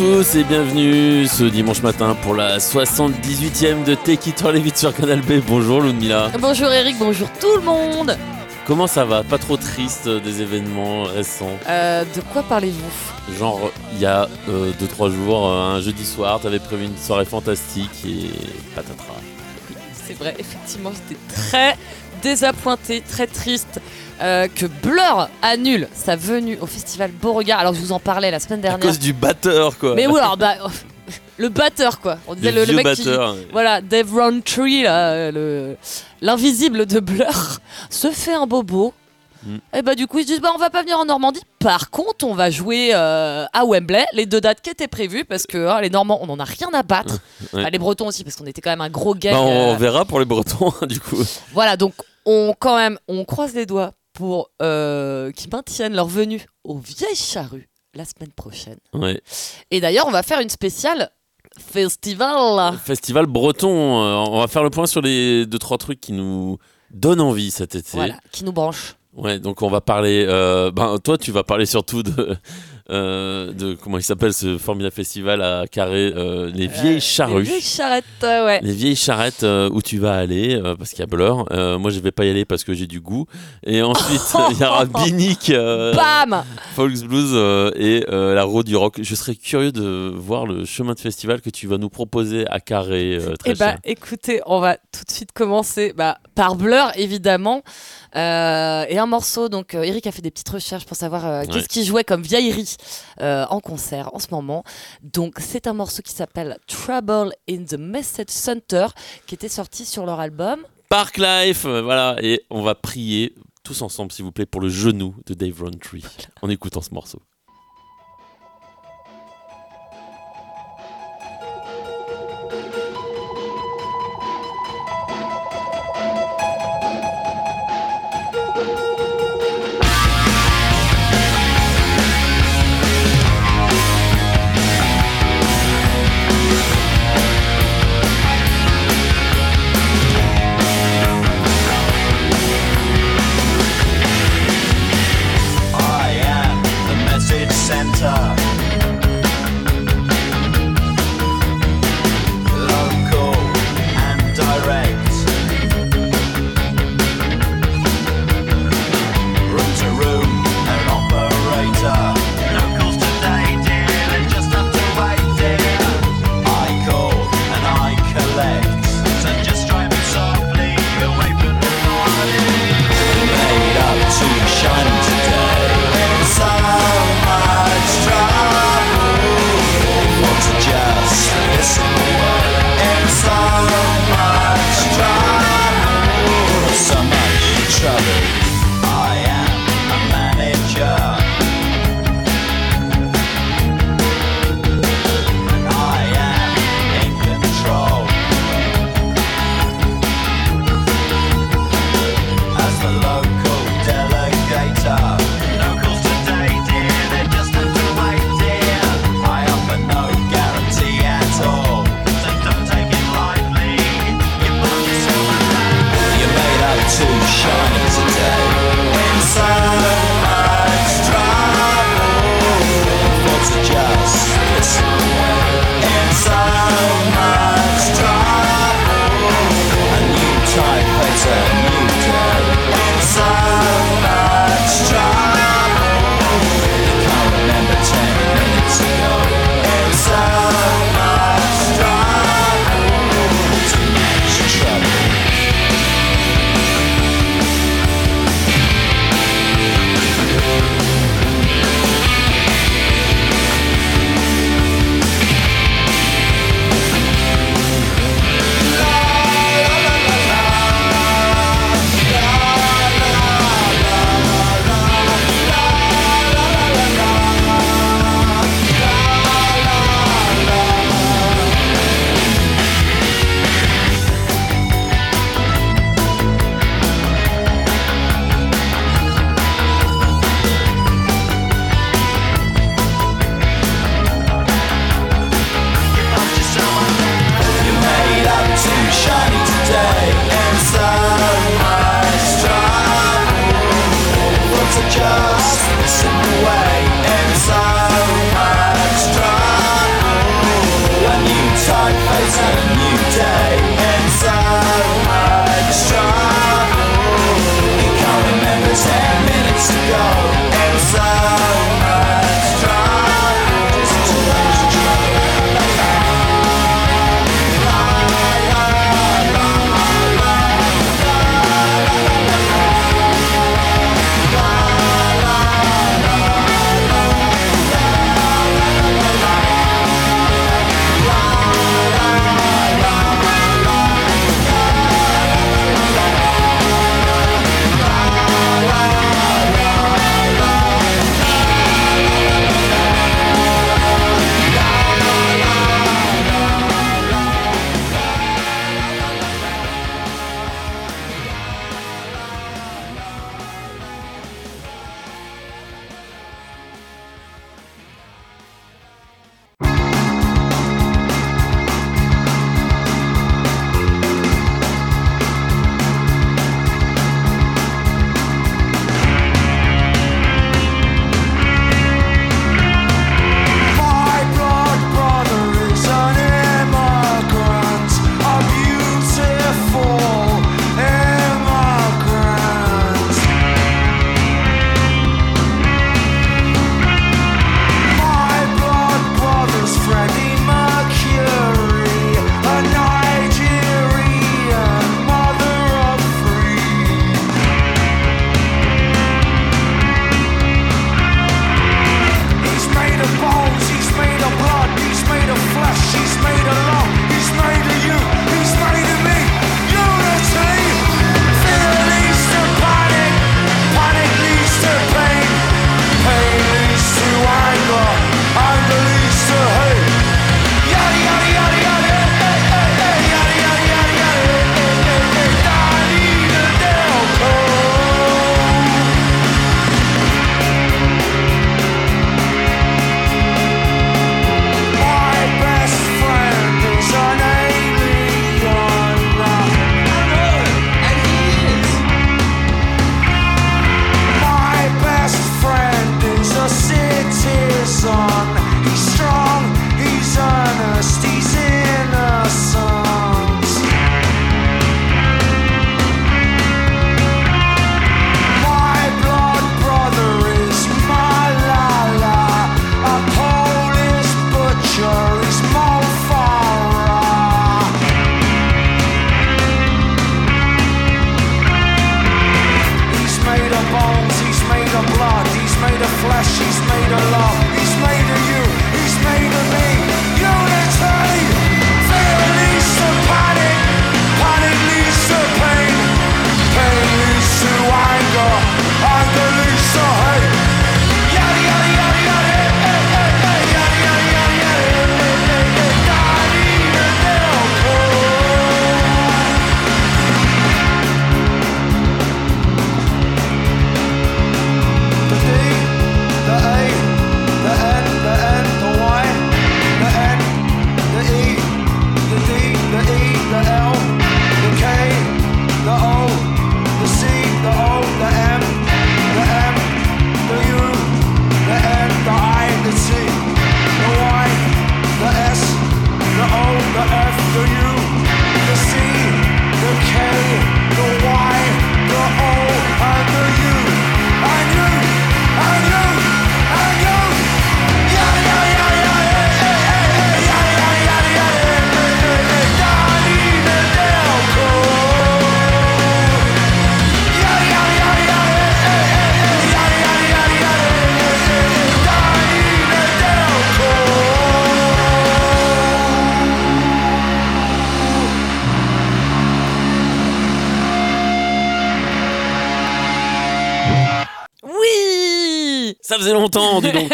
Tous et bienvenue ce dimanche matin pour la 78e de Take It or Leave sur Canal B. Bonjour Ludmilla. Bonjour Eric, bonjour tout le monde. Comment ça va? Pas trop triste euh, des événements récents? Euh, de quoi parlez-vous? Genre, il y a 2-3 jours, euh, un jeudi soir, t'avais prévu une soirée fantastique et patatras. C'est vrai, effectivement, j'étais très désappointé, très triste euh, que Blur annule sa venue au festival Beauregard. Alors je vous en parlais la semaine À dernière. cause du batteur quoi. Mais oui, alors bah, le batteur quoi. On disait Le le, mec qui, batteur. voilà, Dave Rowntree, là, euh, le- l'invisible de Blur, se fait un bobo. Mm. Et bah du coup ils se disent bah on va pas venir en Normandie. Par contre on va jouer euh, à Wembley, les deux dates qui étaient prévues parce que hein, les Normands on en a rien à battre. Ouais. Enfin, les Bretons aussi parce qu'on était quand même un gros. Bah, on euh, verra pour les Bretons du coup. Voilà donc on quand même on croise les doigts pour euh, qu'ils maintiennent leur venue aux vieilles charrues la semaine prochaine. Ouais. Et d'ailleurs on va faire une spéciale festival. Festival breton, euh, on va faire le point sur les 2-3 trucs qui nous donnent envie cet été. Voilà, qui nous branche. Ouais, donc on va parler. euh, ben, toi, tu vas parler surtout de, euh, de comment il s'appelle ce formidable festival à Carré, euh, les vieilles Euh, charrues. Les vieilles charrettes, ouais. Les vieilles charrettes où tu vas aller parce qu'il y a Blur. Moi, je vais pas y aller parce que j'ai du goût. Et ensuite, il y aura Binic, Bam Folks Blues et la route du rock. Je serais curieux de voir le chemin de festival que tu vas nous proposer à Carré. très Eh bah, cher. écoutez, on va tout de suite commencer bah, par Blur, évidemment. Euh, et un morceau, donc euh, Eric a fait des petites recherches pour savoir euh, Ouais. qu'est-ce qui jouait comme vieillerie en concert en ce moment. Donc c'est un morceau qui s'appelle Trouble in the Message Center, qui était sorti sur leur album. Park Life, voilà. Et on va prier tous ensemble, s'il vous plaît, pour le genou de Dave Rowntree en écoutant ce morceau. alone faisait longtemps, dis donc.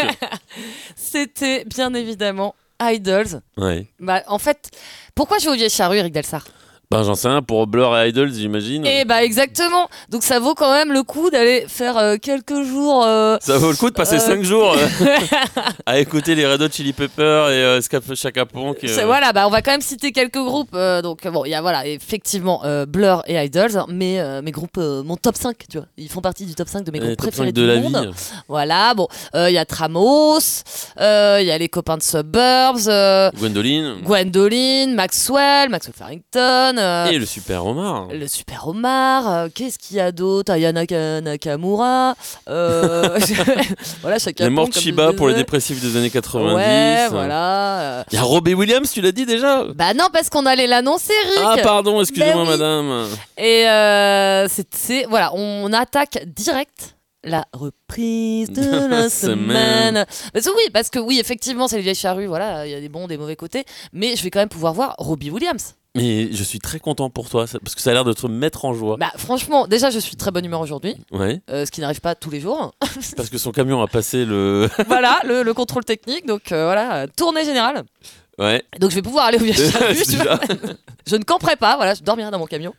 C'était bien évidemment Idols. ouais. Bah, en fait, pourquoi j'ai oublié Charrue, Eric Delsart? Ben j'en sais rien pour Blur et Idols, j'imagine. Et bah, exactement. Donc, ça vaut quand même le coup d'aller faire euh, quelques jours. euh, Ça vaut le coup de passer Euh, 5 jours euh, à écouter les Red Hot Chili Peppers et Chaka Ponk. Voilà, bah on va quand même citer quelques groupes. donc bon, il y a voilà, effectivement Blur et Idols, mais euh, mes groupes, mon top 5, tu vois, ils font partie du top 5 de mes groupes préférés 5 de du la monde. vie. Voilà, bon, il y a Tramos, il y a les copains de Suburbs, Gwendoline Gwendoline, Maxwell, Maxwell Farrington, euh, et le Super Omar. le Super Omar, euh, qu'est-ce qu'il y a d'autre? Ayana Ka- Nakamura, euh, voilà, chacun. Les morts comme je Chiba pour les dépressifs des années 90. Ouais, voilà. Il y a Robbie Williams, tu l'as dit déjà? Bah non, parce qu'on allait l'annoncer, Rick. Ah pardon, excusez-moi Ben oui. madame. Et euh, c'est- voilà, on attaque direct la reprise de la la semaine. Parce que oui, parce que oui, effectivement, c'est les vieilles charrues, voilà, il y a des bons, des mauvais côtés, mais je vais quand même pouvoir voir Robbie Williams. Mais je suis très content pour toi, parce que ça a l'air de te mettre en joie. Bah franchement, déjà je suis de très bonne humeur aujourd'hui, Ouais, euh, ce qui n'arrive pas tous les jours. parce que son camion a passé le... voilà, le, le contrôle technique, donc euh, voilà, euh, tournée générale. Ouais, Donc je vais pouvoir aller Déjà. vois. je ne camperai pas, voilà, je dormirai dans mon camion.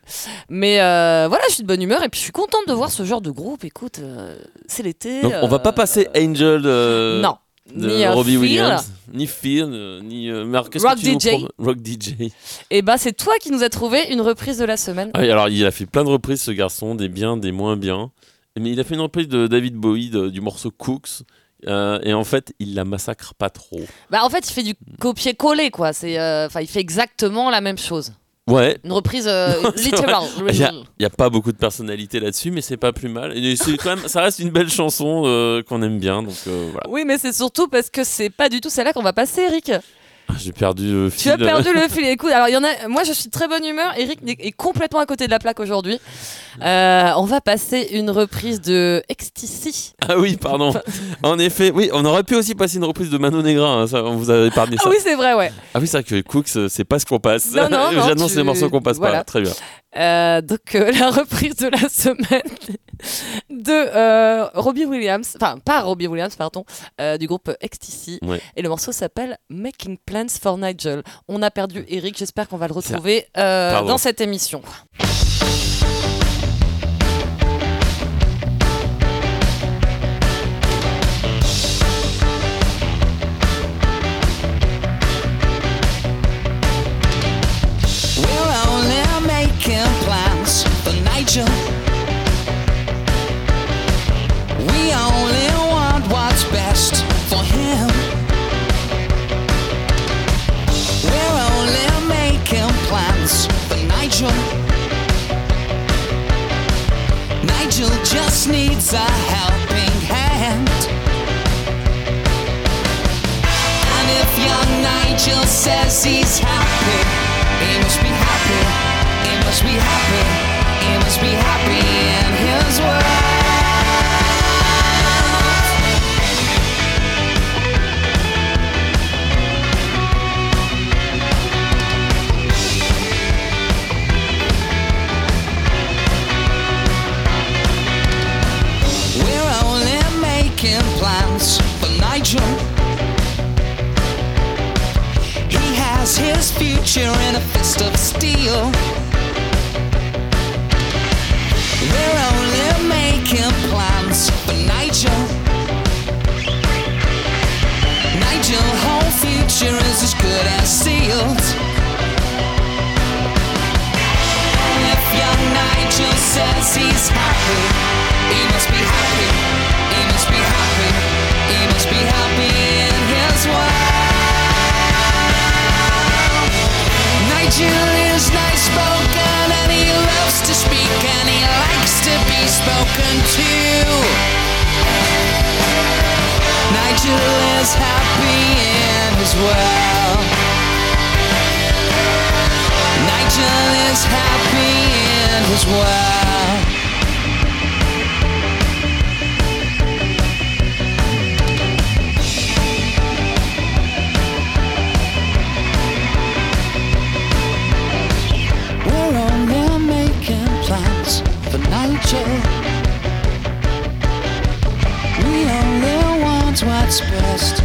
Mais euh, voilà, je suis de bonne humeur et puis je suis contente de voir ce genre de groupe. Écoute, euh, c'est l'été. Donc on va pas euh, passer Angel Non. De Ni euh, Robbie Phil. Williams, ni Phil, euh, ni euh, Marc. Rock que tu nous DJ. Rock DJ. Et bah c'est toi qui nous as trouvé une reprise de la semaine. Ah oui, alors il a fait plein de reprises ce garçon, des biens, des moins bien. Mais il a fait une reprise de David Bowie de- du morceau Cooks. euh, et en fait, il la massacre pas trop. Bah en fait il fait du copier-coller quoi. C'est enfin il fait exactement la même chose. Ouais, Une reprise euh, littéral. Il a- n'y a pas beaucoup de personnalité là-dessus, mais c'est pas plus mal. Et quand même, ça reste une belle chanson euh, qu'on aime bien. Donc euh, voilà. Oui mais c'est surtout parce que c'est pas du tout celle-là qu'on va passer Eric. Ah, J'ai perdu le Tu as fil. perdu le fil. Écoute, alors il y en a. Moi, je suis de très bonne humeur. Eric est complètement à côté de la plaque aujourd'hui. Euh, on va passer une reprise de Ecstasy. Ah oui, pardon. En effet, oui, on aurait pu aussi passer une reprise de Mano Negra. hein, ça, on vous a épargné ça. Ah oui, c'est vrai, ouais. Ah oui, c'est vrai que Cooks, euh, c'est pas ce qu'on passe. Non, non, non, J'annonce tu- les morceaux qu'on passe voilà. pas. Très bien. Euh, donc euh, la reprise de la semaine de euh, Robbie Williams, enfin pas Robbie Williams, pardon, euh, du groupe Ecstasy. Ouais. Et le morceau s'appelle Making Plans for Nigel. On a perdu Eric. J'espère qu'on va le retrouver euh, dans cette émission. We're only making plans for Nigel. only want what's best for him. We're only making plans for Nigel. Nigel just needs a helping hand. And if young Nigel says he's happy, he must be happy. He must be happy. He must be happy. Future in a fist of steel. We're only making plans for Nigel. Nigel, whole future is as good as sealed. And If young Nigel says he's happy, Nigel is nice spoken and he loves to speak and he likes to be spoken to. Nigel is happy in his world. Nigel is happy in his world. Best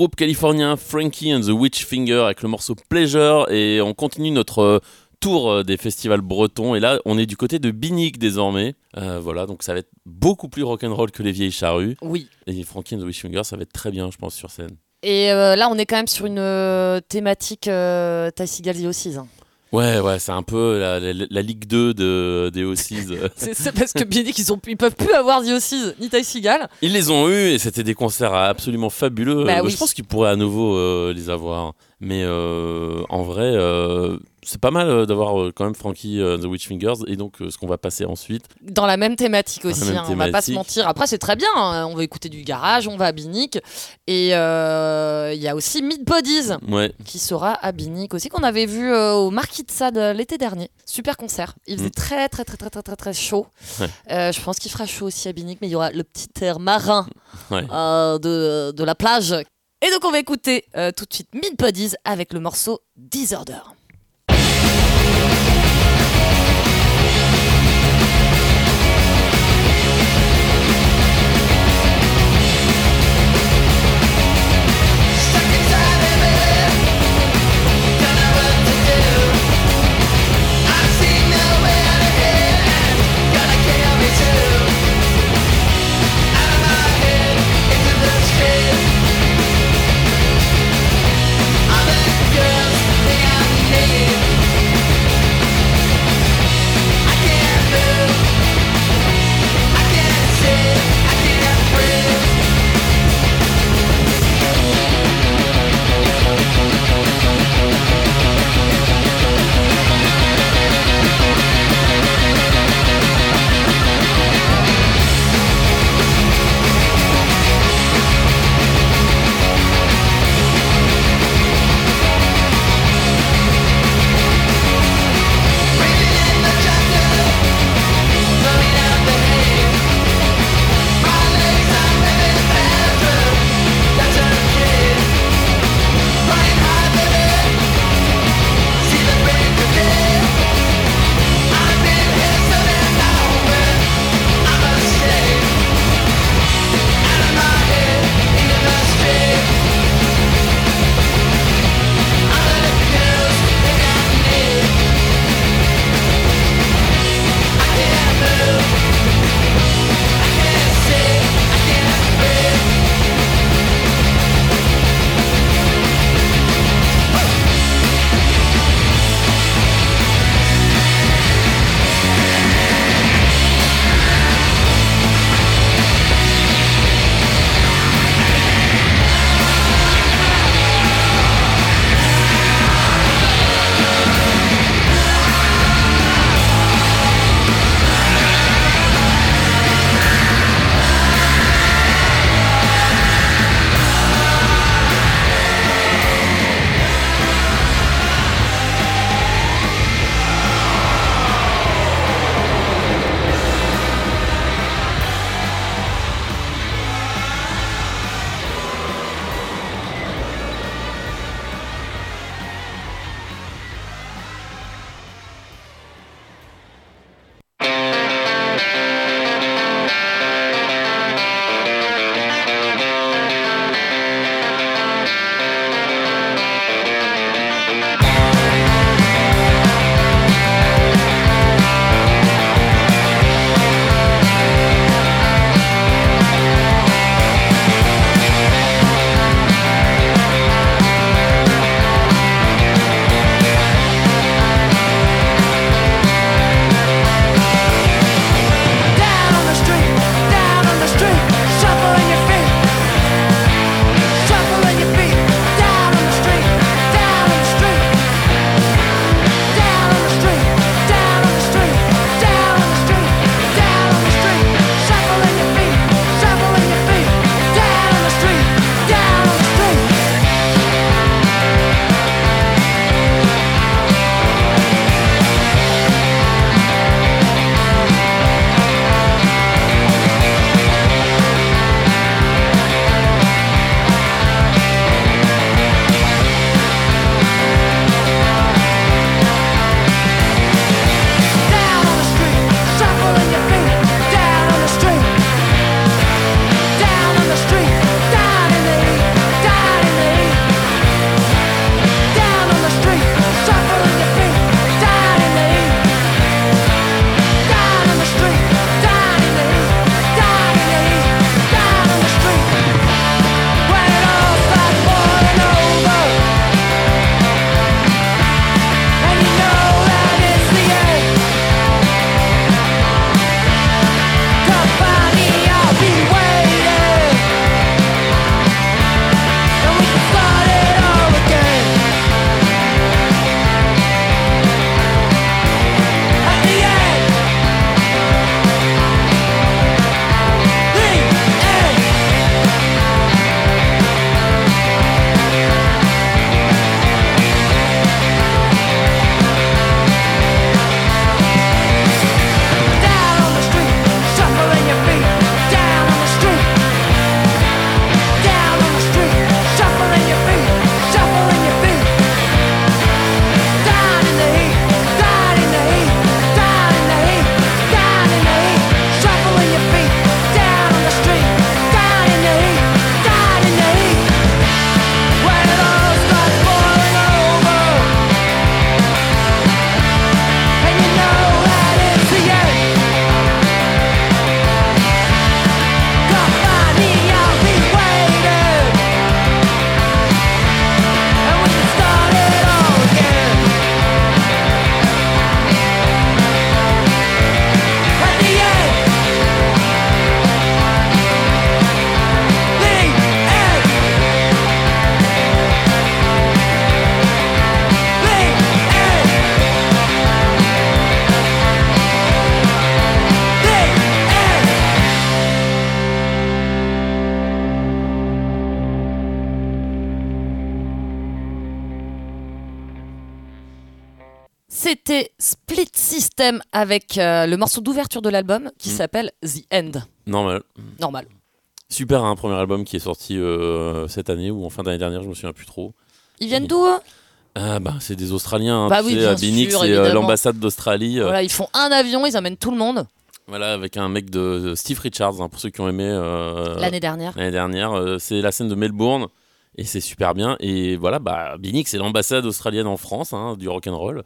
groupe californien Frankie and the Witch Finger avec le morceau Pleasure et on continue notre euh, tour euh, des festivals bretons et là on est du côté de Binic désormais. Euh, voilà donc ça va être beaucoup plus rock'n'roll que les vieilles charrues Oui. et Frankie and the Witch Finger ça va être très bien je pense sur scène. Et euh, là, on est quand même sur une thématique euh, hein. Ouais ouais c'est un peu la, la- la Ligue 2 de, des Ossies. C'est parce que Binic, ils, ont, ils peuvent plus avoir The Ossies ni Ty Seagal. Ils les ont eus et c'était des concerts absolument fabuleux. Bah oui. Je pense qu'ils pourraient à nouveau euh, les avoir. Mais euh, en vrai, euh, c'est pas mal euh, d'avoir euh, quand même Frankie euh, the Witch Fingers et donc ce qu'on va passer ensuite. Dans la même thématique aussi, même hein, on va pas se mentir. Après, c'est très bien, hein, on va écouter du garage, on va à Binic. Et euh, il y a aussi Meat Bodies Ouais, qui sera à Binic aussi, qu'on avait vu euh, au Marquis de Sade l'été dernier. Super concert. Il faisait Mm. très, très, très, très, très, très, très chaud. Ouais. Euh, je pense qu'il fera chaud aussi à Binic, mais il y aura le petit air marin ouais. de, de la plage. Et donc, on va écouter tout de suite Meat Bodies avec le morceau Disorder. Avec euh, le morceau d'ouverture de l'album qui Mm. s'appelle The End. Normal. Normal. Super, un premier album qui est sorti euh, cette année ou en fin d'année dernière, je me souviens plus trop. Ils viennent d'où Ah bah c'est des Australiens, hein, Bah oui, sais, Binix, c'est euh, l'ambassade d'Australie. Voilà, ils font un avion, ils amènent tout le monde Voilà, avec un mec de de Steve Richards, hein, pour ceux qui ont aimé l'année dernière. l'année dernière. c'est la scène de Melbourne et c'est super bien. Et voilà, bah, Binix, c'est l'ambassade australienne en France hein, du rock'n'roll.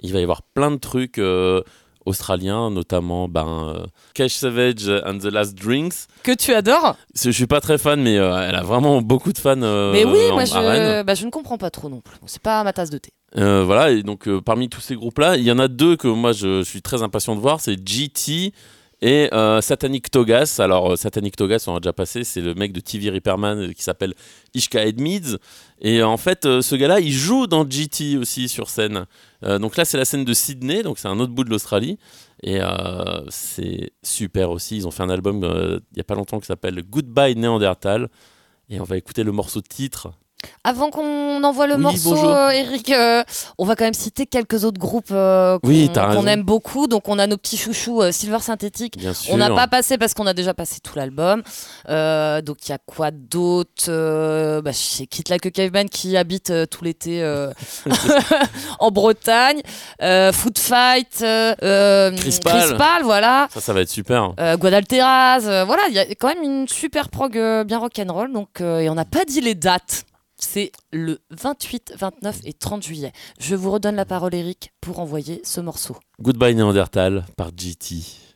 Il va y avoir plein de trucs euh, australiens, notamment ben, euh, Cash Savage and the Last Drinks. Que tu adores Je suis pas très fan, mais euh, elle a vraiment beaucoup de fans. euh, Mais oui, en- moi je, bah, je ne comprends pas trop non plus. C'est pas ma tasse de thé. Euh, voilà, et donc euh, parmi tous ces groupes-là, il y en a deux que moi je, je suis très impatient de voir, c'est GT et euh, Satanic Togas. Alors euh, Satanic Togas, on a déjà passé, c'est le mec de TV Repairman euh, qui s'appelle Ishka Edmids. Et en fait, ce gars-là, il joue dans GT aussi sur scène. Donc là, c'est la scène de Sydney, donc c'est un autre bout de l'Australie. Et c'est super aussi. Ils ont fait un album il y a pas longtemps qui s'appelle Goodbye Néandertal. Et on va écouter le morceau de titre. Avant qu'on envoie le Oui, morceau, euh, Eric, euh, on va quand même citer quelques autres groupes euh, qu'on Oui, aime beaucoup. Donc on a nos petits chouchous euh, Silver Synthétique. Bien. On n'a pas passé parce qu'on a déjà passé tout l'album. Donc il y a quoi d'autre bah, C'est Kit Like Caveman qui habite tout l'été en Bretagne. Food Fight. Euh, Crispal. voilà. Ça, ça va être super. Guadalteras, voilà, il y a quand même une super prog bien rock'n'roll, donc et on n'a pas dit les dates. C'est le 28, 29 et 30 juillet. Je vous redonne la parole, Eric, pour envoyer ce morceau. Goodbye Néandertal par GT.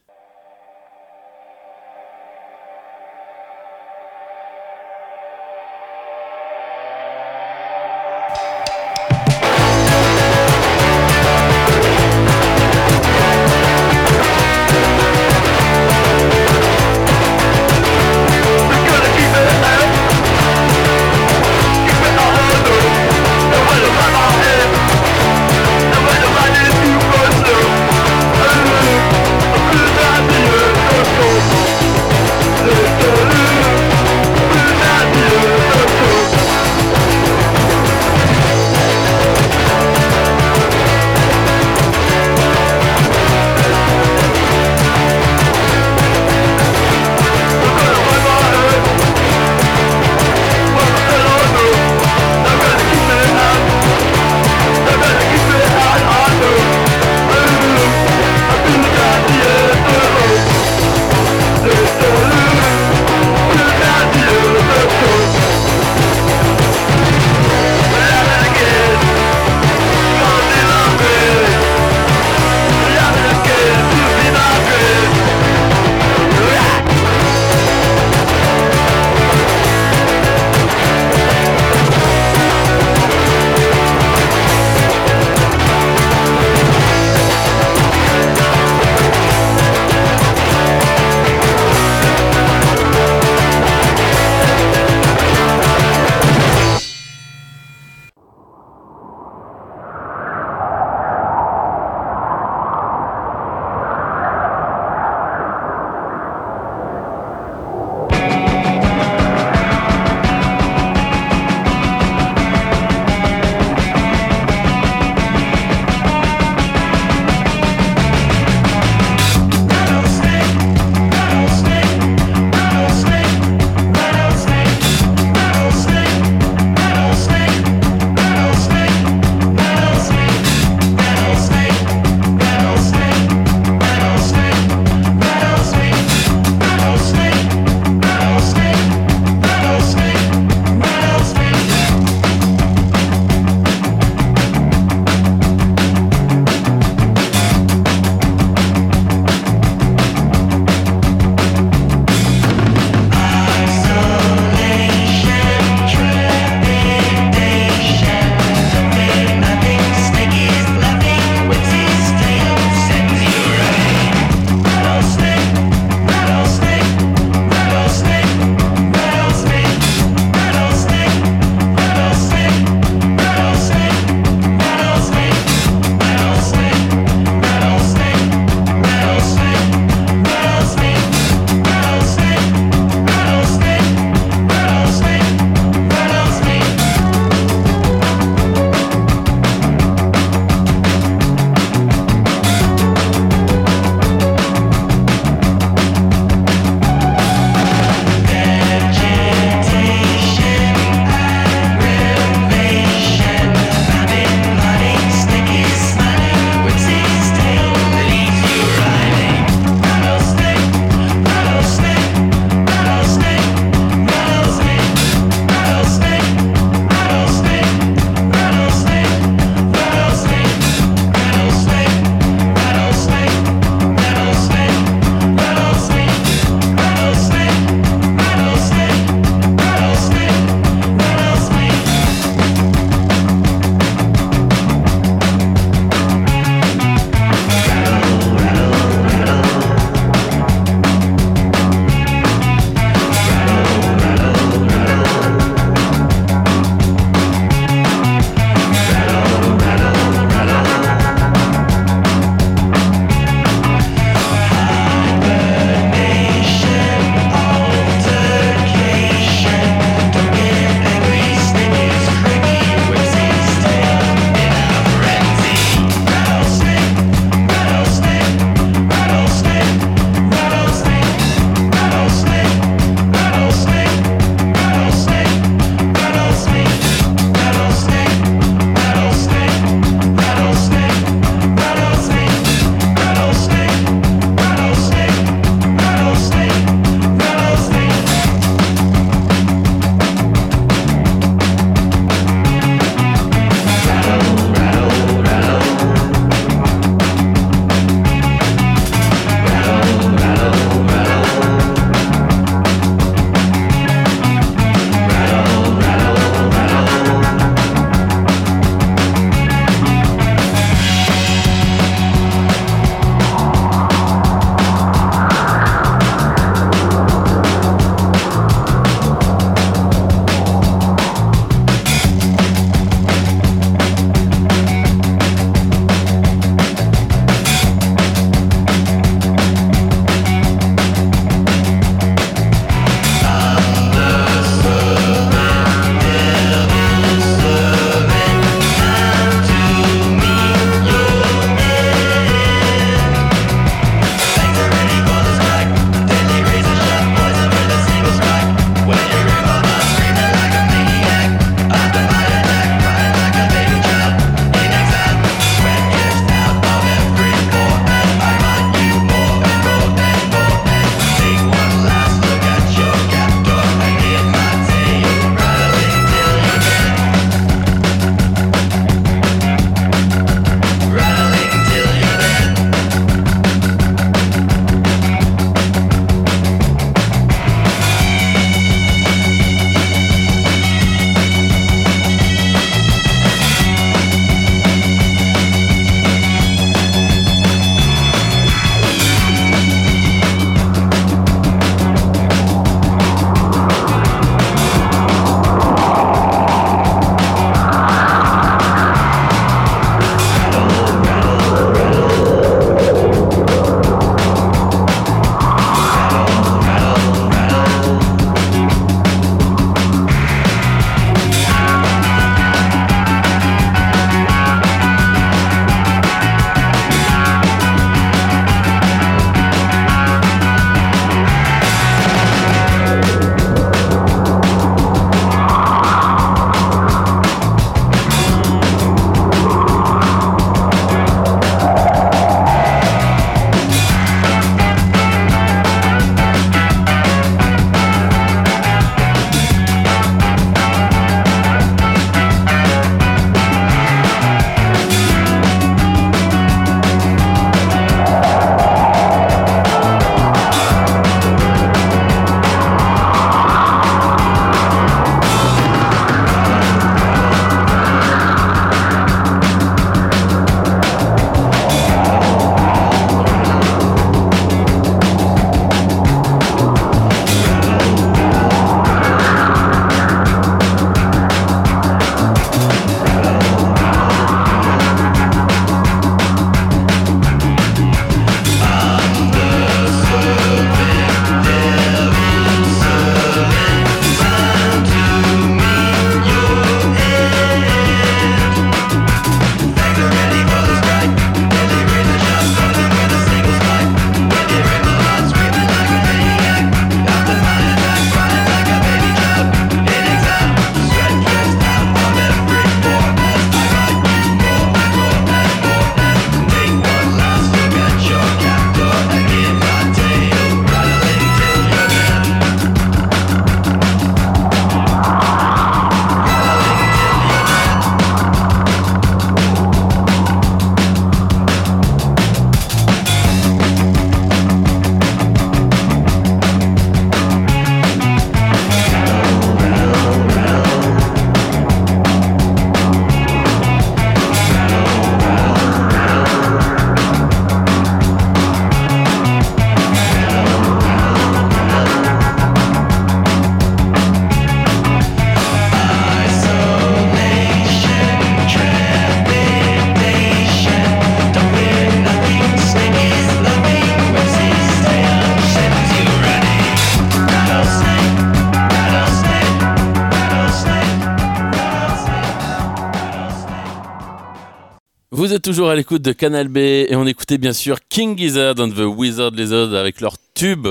Vous êtes toujours à l'écoute de Canal B et on écoutait bien sûr King Gizzard and the Wizard Lizard avec leur tube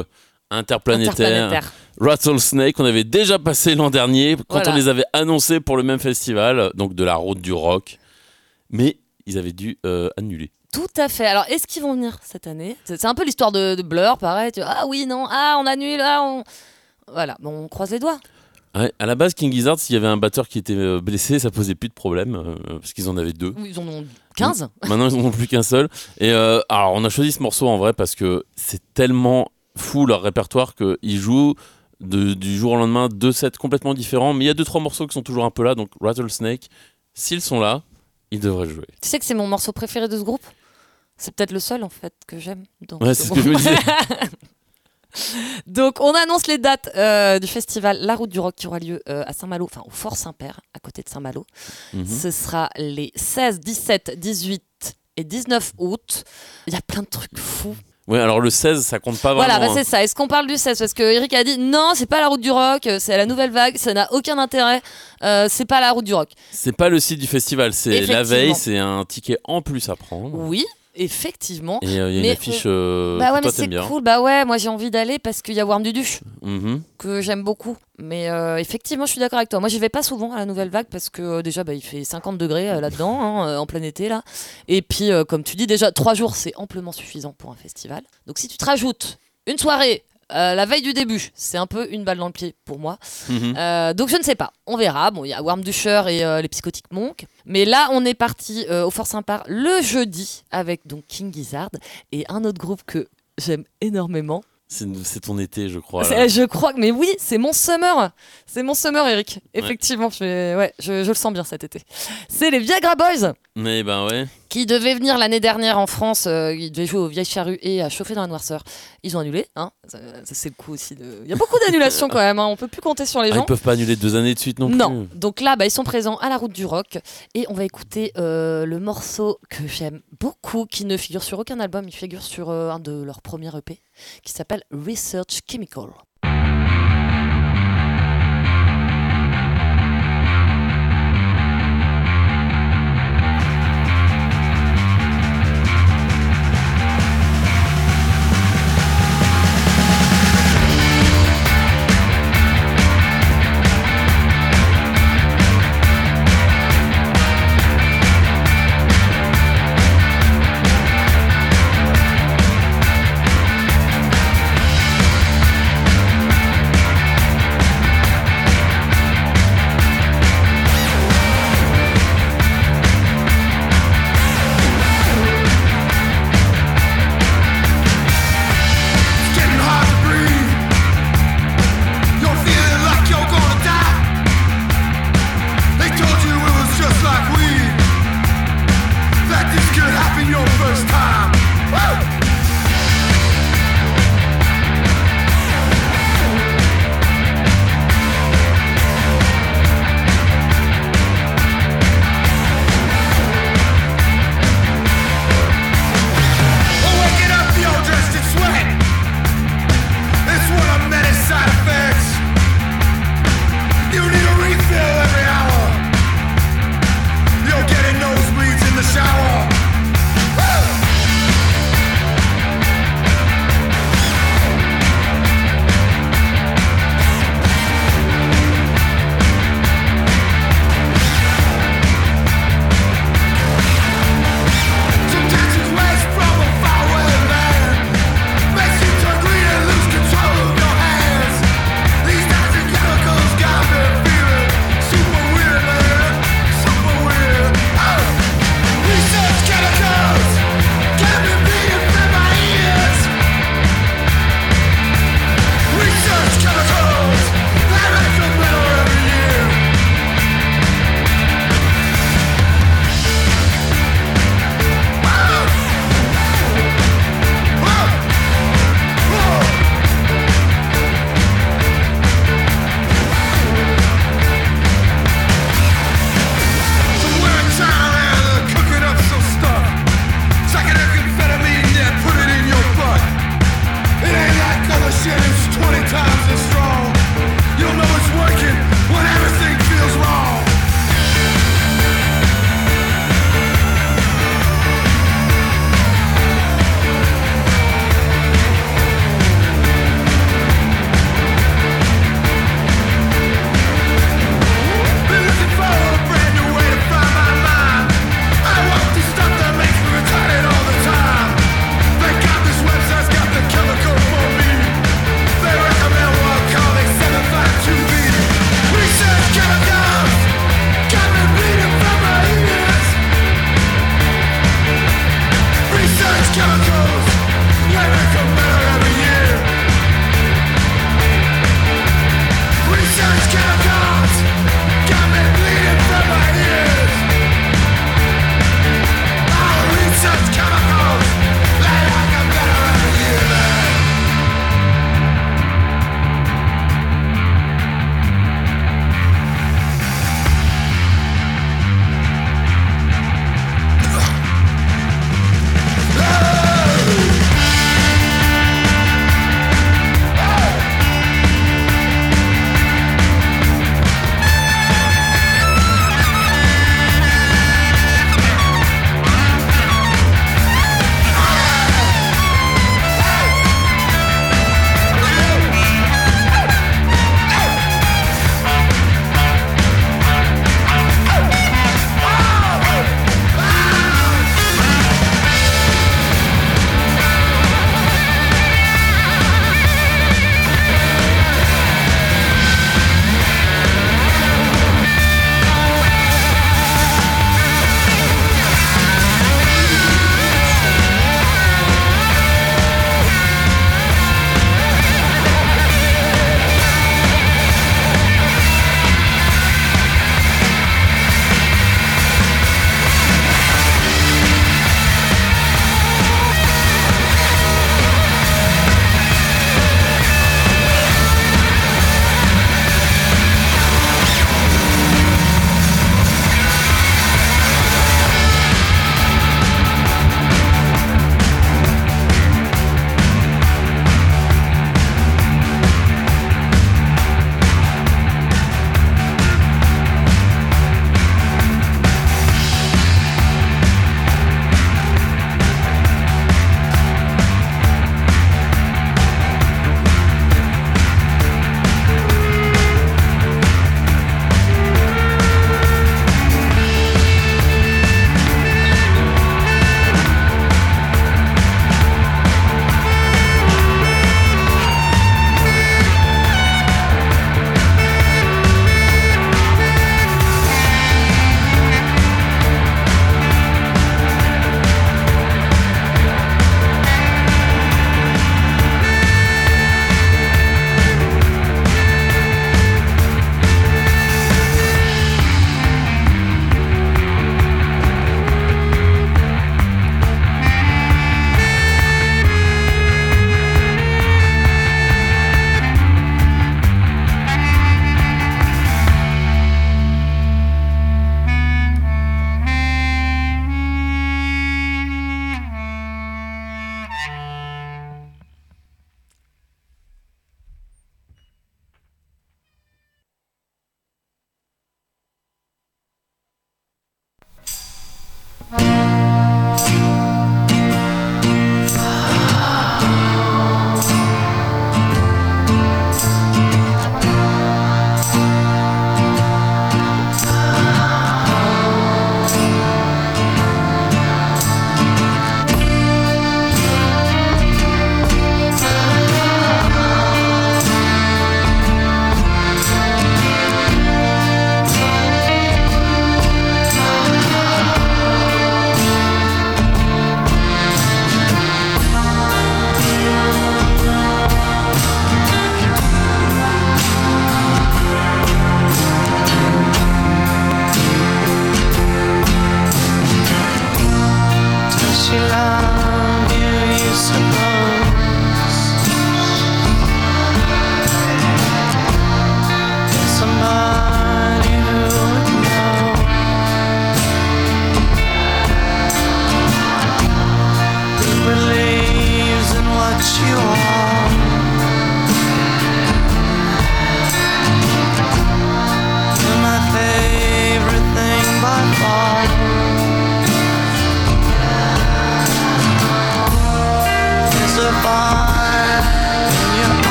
interplanétaire, Interplanétaire. Rattlesnake. On avait déjà passé l'an dernier quand Voilà. on les avait annoncés pour le même festival, donc de la route du rock. Mais ils avaient dû euh, annuler. Tout à fait. Alors, est-ce qu'ils vont venir cette année? C'est un peu l'histoire de, de Blur, pareil. Tu vois, ah oui, non, ah, on annule, ah, on. Voilà, bon, on croise les doigts. Ouais, à la base, King Gizzard, s'il y avait un batteur qui était euh, blessé, ça posait plus de problème euh, parce qu'ils en avaient deux. Ils en ont 15. Maintenant, ils n'en ont plus qu'un seul. Et euh, alors, on a choisi ce morceau en vrai parce que c'est tellement fou leur répertoire qu'ils jouent de- du jour au lendemain deux sets complètement différents. Mais il y a deux trois morceaux qui sont toujours un peu là. Donc Rattlesnake, s'ils sont là, ils devraient jouer. Tu sais que c'est mon morceau préféré de ce groupe? C'est peut-être le seul, en fait, que j'aime. Ouais, c'est ce que je me disais. Donc, on annonce les dates euh, du festival La Route du Rock qui aura lieu euh, à Saint-Malo, enfin au Fort Saint-Père, à côté de Saint-Malo. Mhm. Ce sera les 16, 17, 18 et 19 août. Il y a plein de trucs fous. Ouais, alors le 16, ça compte pas vraiment. Voilà, bah, hein. c'est ça. Est-ce qu'on parle du 16 Parce que Eric a dit non, c'est pas la route du rock, c'est la nouvelle vague, ça n'a aucun intérêt, euh, c'est pas la route du rock. C'est pas le site du festival, c'est la veille, c'est un ticket en plus à prendre. Oui, effectivement. Et euh, il y a une Mais affiche euh, bah que ouais, mais c'est bien. cool. Bah ouais, moi j'ai envie d'aller parce qu'il y a Worm Duduche. Mhm. que j'aime beaucoup. Mais euh, effectivement, je suis d'accord avec toi. Moi, j'y vais pas souvent à la nouvelle vague parce que déjà, bah, il fait 50 degrés là-dedans, hein, en plein été là. Et puis, comme tu dis, déjà trois jours, c'est amplement suffisant pour un festival. Donc, si tu te rajoutes une soirée. Euh, la veille du début, c'est un peu une balle dans le pied pour moi. Mhm. Euh, donc je ne sais pas, on verra. Bon, il y a Worm Dusher et euh, les Psychotiques Monk. Mais là, on est parti au Fort Saint-Par le jeudi avec donc King Gizzard et un autre groupe que j'aime énormément. C'est ton été, je crois. Je crois que, mais oui, c'est mon summer. C'est mon summer, Eric. Effectivement, je, ouais, je, je le sens bien cet été. C'est les Viagra Boys Mais ben ouais. Qui devaient venir l'année dernière en France. euh, ils devaient jouer aux Vieilles Charrues et à Chauffer dans la Noirceur. Ils ont annulé. Hein. Ça, ça, c'est le coup aussi. De... Il y a beaucoup d'annulations quand même. Hein. On peut plus compter sur les Ah, gens. ils peuvent pas annuler deux années de suite non, Non. plus. Donc là, bah, ils sont présents à la route du rock. Et on va écouter euh, le morceau que j'aime beaucoup, qui ne figure sur aucun album. Il figure sur euh, un de leurs premiers EP, qui s'appelle Research Chemical.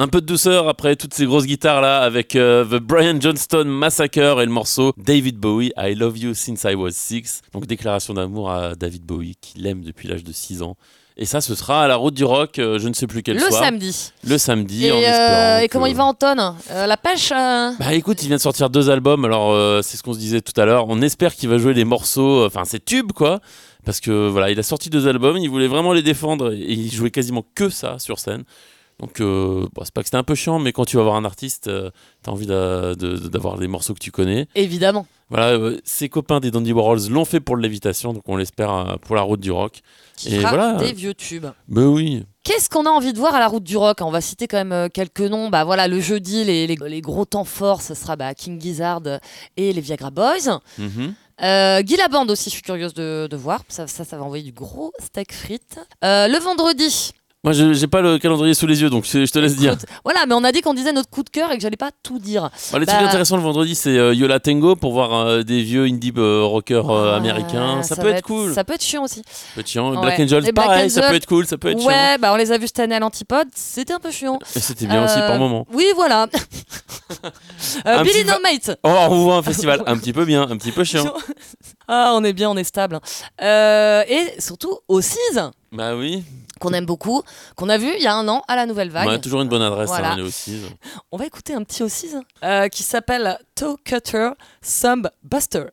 Un peu de douceur après toutes ces grosses guitares là avec euh, The Brian Johnston Massacre et le morceau David Bowie I Love You Since I Was Six. Donc déclaration d'amour à David Bowie qui l'aime depuis l'âge de 6 ans. Et ça, ce sera à la route du rock, euh, je ne sais plus quel Le soir. samedi. Le samedi. Et, en euh, et comment que- il va Anton? Euh, La pêche Bah écoute, il vient de sortir deux albums, alors c'est ce qu'on se disait tout à l'heure. On espère qu'il va jouer les morceaux, enfin ses tubes quoi. Parce que voilà, il a sorti deux albums, il voulait vraiment les défendre et il jouait quasiment que ça sur scène. Donc euh, c'est pas que c'était un peu chiant, mais quand tu vas voir un artiste, euh, t'as envie d'avoir les morceaux que tu connais. Évidemment. Voilà, euh, ses copains des Dandy Warhols l'ont fait pour le Lévitation, donc on l'espère euh, pour la route du rock. Qui Et fera voilà. des vieux tubes. Mais oui, Qu'est-ce qu'on a envie de voir à la route du rock? On va citer quand même quelques noms. Bah voilà, le jeudi, les, les- les gros temps forts, ce sera bah, King Gizzard et les Viagra Boys. Euh, Guy Labande aussi, je suis curieuse de, de voir. Ça, ça, ça va envoyer du gros steak frites. Euh, le vendredi. Moi je- j'ai pas le calendrier sous les yeux, donc je, je te laisse dire. Voilà, mais on a dit qu'on disait notre coup de cœur et que j'allais pas tout dire. Bon, les Bah- trucs intéressants le vendredi, c'est euh, Yola Tango pour voir euh, des vieux indie euh, rockers euh, américains. Ça, peut être cool. Ça peut être chiant aussi. Ça peut être chiant. Ouais. Black Angels, Les Black pareil, ça peut être cool, ça peut être chiant. Ouais, bah on les a vus cette année à l'Antipode. C'était un peu chiant. Et c'était bien aussi Euh, par moment. Oui, voilà. Euh, Billy No Mate. Oh, on voit un festival un petit peu bien, un petit peu chiant. Ah, on est bien, on est stable. Euh, et surtout, au CIS, Bah oui, qu'on aime beaucoup, qu'on a vu il y a un an à la Nouvelle Vague. on a toujours une bonne adresse Voilà. hein, les aussi. On va écouter un petit au CIS euh, qui s'appelle Toe Cutter Thumb Buster.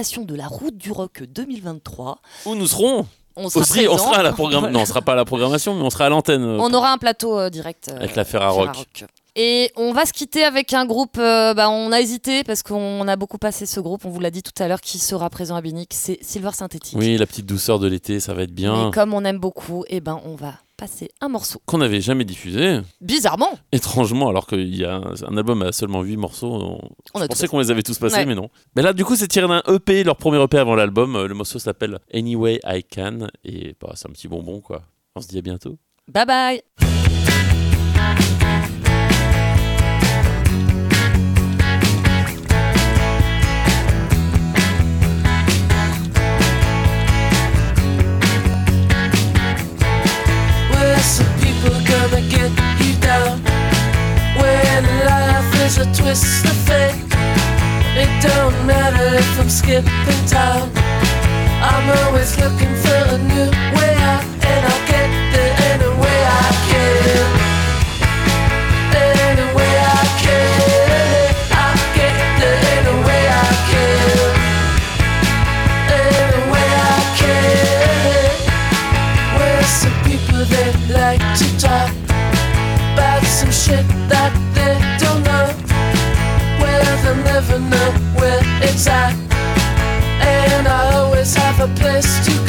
Programmation de la Route du Rock 2023. Où nous serons On sera aussi, on sera à la programmation. Non, on sera pas à la programmation, mais on sera à l'antenne. euh, On aura un plateau euh, direct euh, Avec la Ferrarock. Et on va se quitter avec un groupe. bah, on a hésité parce qu'on a beaucoup passé ce groupe. On vous l'a dit tout à l'heure qui sera présent à Binic. C'est Silver Synthétique. Oui, la petite douceur de l'été, ça va être bien. Mais comme on aime beaucoup, et ben on va passer un morceau. Qu'on n'avait jamais diffusé, Bizarrement, étrangement, alors qu'il y a un, un album à seulement 8 morceaux. On, a pensais qu'on les avait tous passés, Ouais. mais non. Mais là, du coup, c'est tiré d'un EP, leur premier EP avant l'album. Euh, Le morceau s'appelle Anyway I Can. Et bah, c'est un petit bonbon, quoi. On se dit à bientôt. Bye bye. People gonna get you down. When life is a twist of fate It don't matter if I'm skipping town. I'm always looking for a new way out And I'll get And I always have a place to